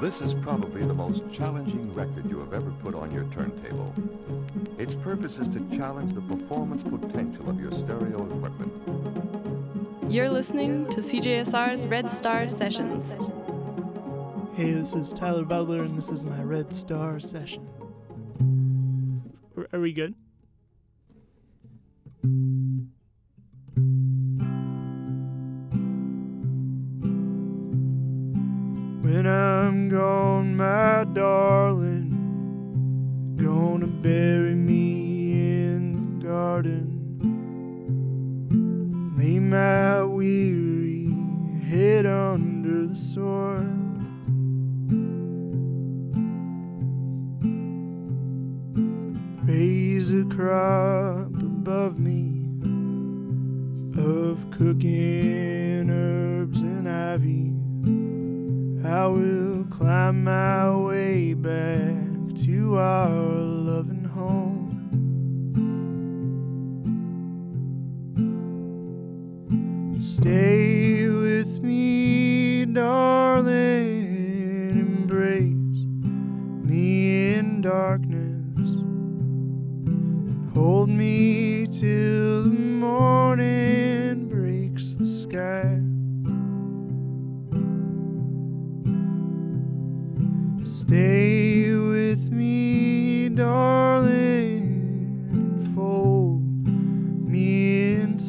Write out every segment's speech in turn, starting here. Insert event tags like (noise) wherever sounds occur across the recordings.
This is probably the most challenging record you have ever put on your turntable. Its purpose is to challenge the performance potential of your stereo equipment. You're listening to CJSR's Red Star Sessions. Hey, this is Tyler Butler, and this is my Red Star session. Are- Are we good? Gone, my darling, gonna bury me in the garden. Lay my weary head under the soil. Raise a crop above me of cooking herbs and ivy. I will climb my way back to our loving home. Stay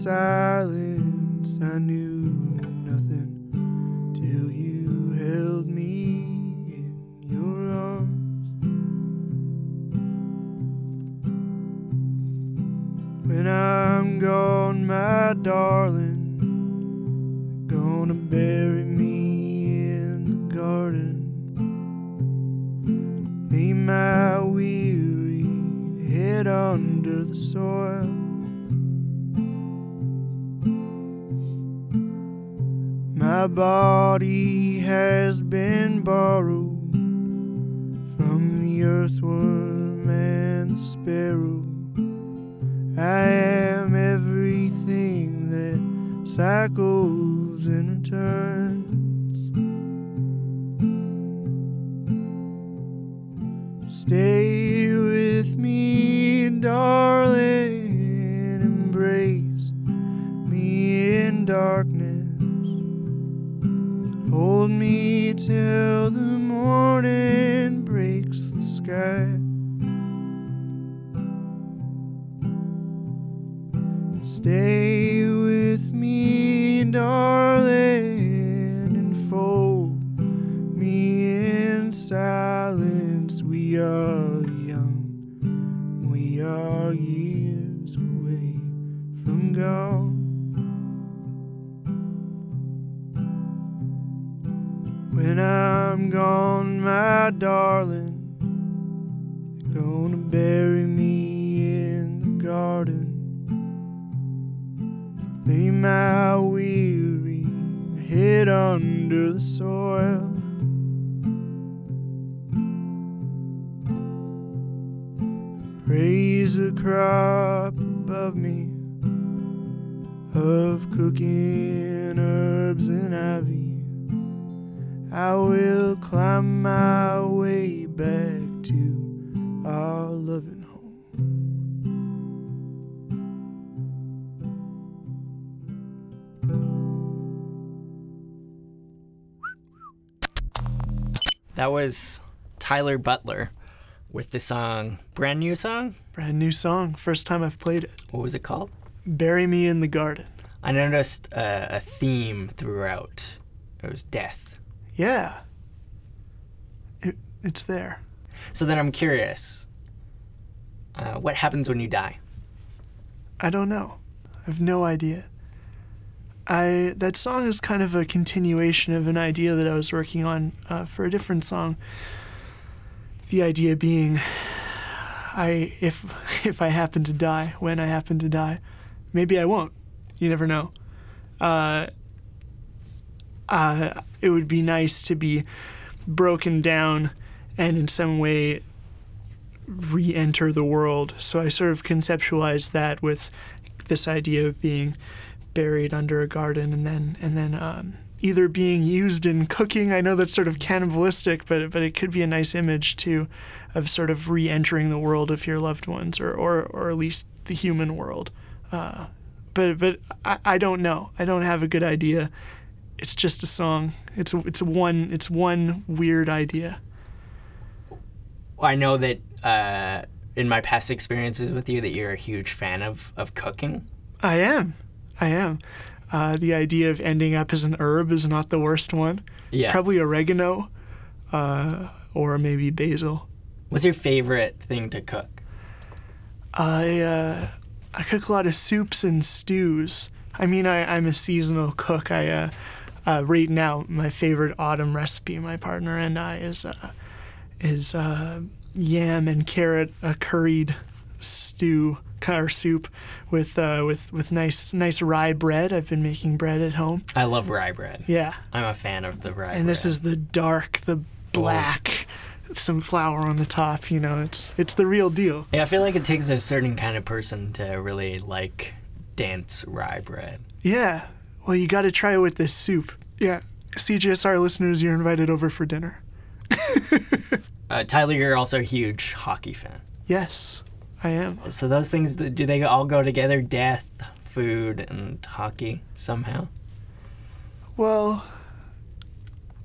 silence. I knew nothing till you held me in your arms. When I'm gone, my darling, they're gonna bury me in the garden. Lay my weary head under the soil. My body has been borrowed from the earthworm and the sparrow. I am everything that cycles and returns. Stay with me, darling. Embrace me in darkness. Till the morning breaks the sky. Stay with me, darling, and fold me in silence. We are young, we are years away from gone. I'm gone, my darling, they're gonna bury me in the garden. Lay my weary head under the soil. Raise a crop above me of cooking herbs and ivy. I will climb my way back to our loving home. That was Tyler Butler with the song, brand new song. Brand new song, first time I've played it. What was it called? Bury Me in the Garden. I noticed uh, a theme throughout. It was death. Yeah. It, it's there. So then I'm curious. Uh, what happens when you die? I don't know. I have no idea. I that song is kind of a continuation of an idea that I was working on uh, for a different song. The idea being, I if (laughs) if I happen to die, when I happen to die, maybe I won't. You never know. Uh, uh, it would be nice to be broken down and in some way re-enter the world. So I sort of conceptualized that with this idea of being buried under a garden and then and then um, either being used in cooking. I know that's sort of cannibalistic, but but it could be a nice image too, of sort of re-entering the world of your loved ones, or or, or at least the human world. Uh, but but I, I don't know. I don't have a good idea. It's just a song. It's a, it's a one it's one weird idea. I know that uh, in my past experiences with you that you're a huge fan of, of cooking. I am. I am. Uh, the idea of ending up as an herb is not the worst one. Yeah. Probably oregano, uh, or maybe basil. What's your favorite thing to cook? I uh, I cook a lot of soups and stews. I mean, I, I'm a seasonal cook. I uh, uh, right now my favorite autumn recipe, my partner and I, is uh, is uh, yam and carrot a curried stew or soup with uh, with with nice nice rye bread. I've been making bread at home. I love rye bread. Yeah, I'm a fan of the rye bread. and this is the dark, the black, some flour on the top. You know, it's it's the real deal. Yeah, I feel like it takes a certain kind of person to really like dance rye bread. Yeah. Well, you got to try it with this soup. Yeah. CJSR listeners, you're invited over for dinner. (laughs) Uh, Tyler, you're also a huge hockey fan. Yes, I am. So those things, do they all go together? Death, food, and hockey somehow? Well,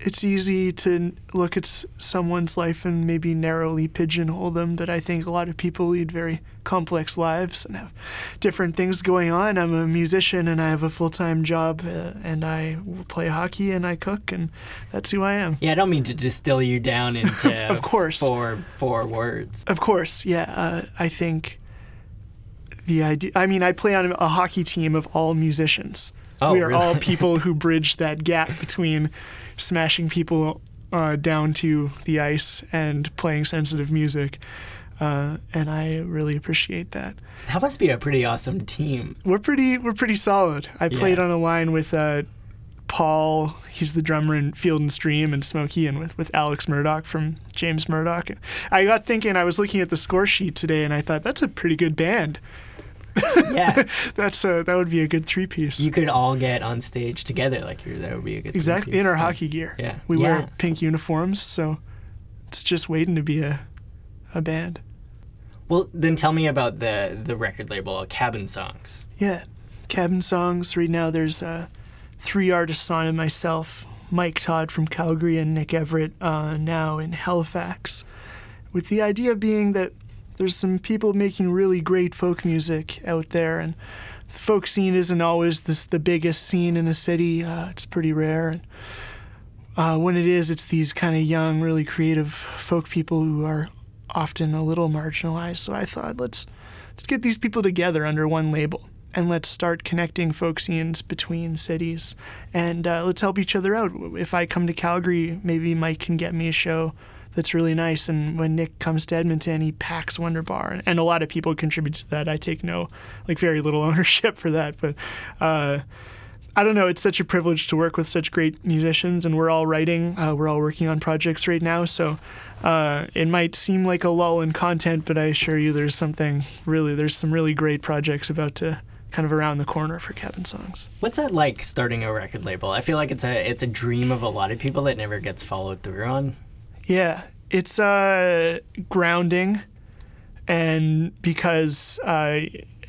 it's easy to look at someone's life and maybe narrowly pigeonhole them, but I think a lot of people lead very complex lives and have different things going on. I'm a musician and I have a full time job, uh, and I play hockey and I cook, and that's who I am. Yeah, I don't mean to distill you down into (laughs) Of course. four four words. Of course, yeah. Uh, I think the idea. I mean, I play on a hockey team of all musicians. Oh, we are really? all people who bridge that gap between smashing people uh, down to the ice and playing sensitive music. Uh, and I really appreciate that. That must be a pretty awesome team. We're pretty. We're pretty solid. I played on a line with uh, Paul. He's the drummer in Field and Stream and Smokey, and with, with Alex Murdoch from James Murdoch. I got thinking. I was looking at the score sheet today, and I thought that's a pretty good band. (laughs) Yeah, (laughs) That's a that would be a good three piece. you could all get on stage together. Like you're, that would be a good. exactly in our hockey gear. Yeah. we Yeah. wear pink uniforms, so it's just waiting to be a a band. Well, then tell me about the the record label, Cabin Songs. Yeah, cabin songs. Right now, there's uh, three artists on it. Myself, Mike Todd from Calgary, and Nick Everett uh, now in Halifax. With the idea being that there's some people making really great folk music out there, and the folk scene isn't always this the biggest scene in a city. Uh, it's pretty rare. And, uh, when it is, it's these kind of young, really creative folk people who are often a little marginalized. So I thought, let's let's get these people together under one label and let's start connecting folk scenes between cities and uh, let's help each other out. If I come to Calgary, maybe Mike can get me a show that's really nice. And when Nick comes to Edmonton, he packs Wunderbar, and a lot of people contribute to that. I take no, like, very little (laughs) ownership for that, but. Uh, I don't know. It's such a privilege to work with such great musicians, and we're all writing. Uh, we're all working on projects right now, so uh, it might seem like a lull in content, but I assure you, there's something really. There's some really great projects about to kind of around the corner for Cabin Songs. What's that like starting a record label? I feel like it's a it's a dream of a lot of people that never gets followed through on. Yeah, it's uh, grounding, and because uh,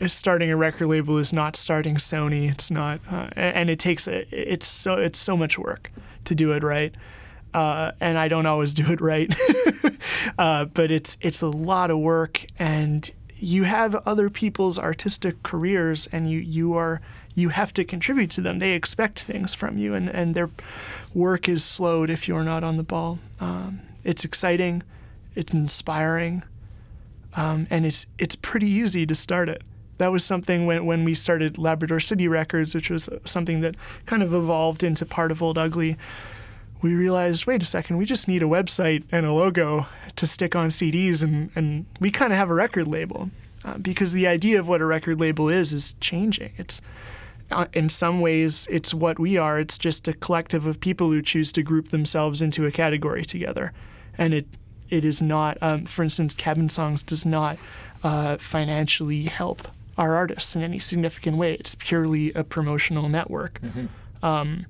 starting a record label is not starting Sony, it's not, uh, and it takes it's so it's so much work to do it right. Uh, and I don't always (laughs) do it right, (laughs) uh, but it's it's a lot of work, and you have other people's artistic careers, and you you are you have to contribute to them. They expect things from you, and and their work is slowed if you're not on the ball. Um, it's exciting, it's inspiring, um, and it's it's pretty easy to start it. That was something when when we started Labrador City Records, which was something that kind of evolved into part of Old Ugly. We realized, wait a second, we just need a website and a logo to stick on CDs, and, and we kind of have a record label. Uh, because the idea of what a record label is is changing. It's uh, in some ways it's what we are. It's just a collective of people who choose to group themselves into a category together, and it it is not. Um, for instance, Cabin Songs does not uh, financially help our artists in any significant way. It's purely a promotional network. Um,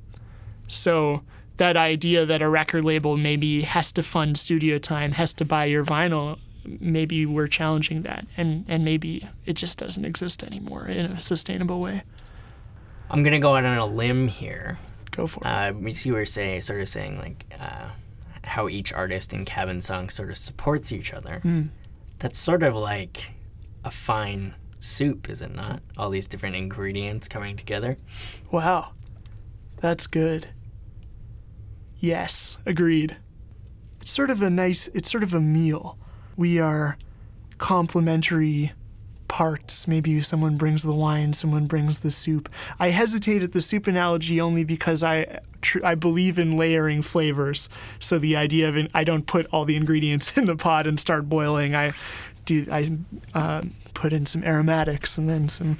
So that idea that a record label maybe has to fund studio time, has to buy your vinyl, maybe we're challenging that, and and maybe it just doesn't exist anymore in a sustainable way. I'm gonna go out on a limb here. Go for it. Uh, you were saying, sort of saying, like uh, how each artist in Cabin Song sort of supports each other. Mm. That's sort of like a fine soup, is it not? All these different ingredients coming together. Wow, that's good. Yes, agreed. It's sort of a nice. It's sort of a meal. We are complementary parts. Maybe someone brings the wine, someone brings the soup. I hesitate at the soup analogy only because I tr- I believe in layering flavors. So the idea of in, I don't put all the ingredients (laughs) in the pot and start boiling. I do I uh, put in some aromatics and then some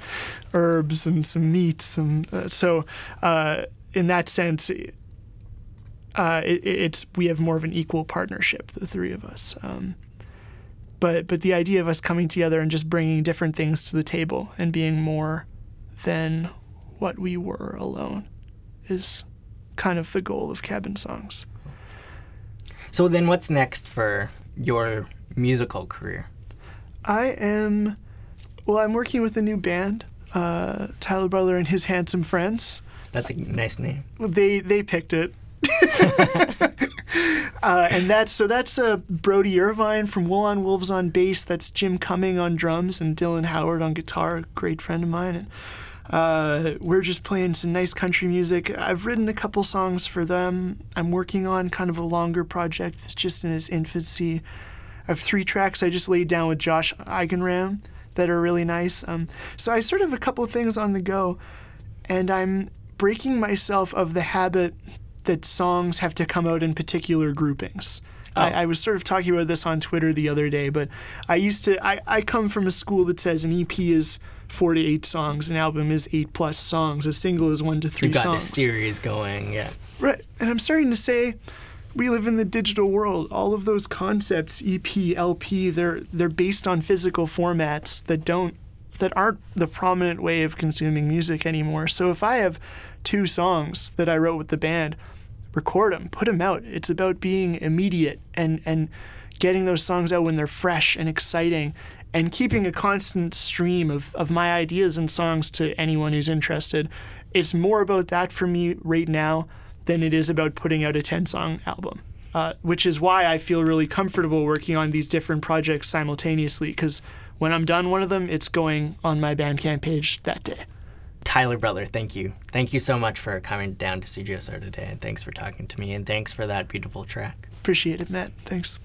herbs and some meats Some uh, so uh, in that sense. Uh, it, it's we have more of an equal partnership, the three of us. Um, but but the idea of us coming together and just bringing different things to the table and being more than what we were alone is kind of the goal of cabin songs So then, what's next for your musical career? i am well i'm working with a new band uh, tyler butler and his handsome friends That's a nice name. Well, they they picked it. (laughs) (laughs) uh, and that's so that's uh, Brody Irvine from Wool on Wolves on bass. That's Jim Cumming on drums and Dylan Howard on guitar, a great friend of mine. And uh, we're just playing some nice country music. I've written a couple songs for them. I'm working on kind of a longer project that's just in its infancy. I have three tracks I just laid down with Josh Eigenram that are really nice. Um, so I sort of have a couple things on the go, and I'm breaking myself of the habit that songs have to come out in particular groupings. I, oh. I was sort of talking about this on Twitter the other day, but I used to. I, I come from a school that says an EP is four to eight songs, an album is eight plus songs, a single is one to three You've got songs. this series going, yeah. Right. And I'm starting to say we live in the digital world. All of those concepts, EP, LP, they're they're based on physical formats that don't that aren't the prominent way of consuming music anymore. So if I have two songs that I wrote with the band, record them, put them out. It's about being immediate and and getting those songs out when they're fresh and exciting and keeping a constant stream of, of my ideas and songs to anyone who's interested. It's more about that for me right now than it is about putting out a 10 song album. Uh, which is why I feel really comfortable working on these different projects simultaneously because when I'm done one of them, it's going on my Bandcamp page that day. Tyler Butler, thank you. Thank you so much for coming down to CJSR today, and thanks for talking to me, and thanks for that beautiful track. Appreciate it, Matt. Thanks.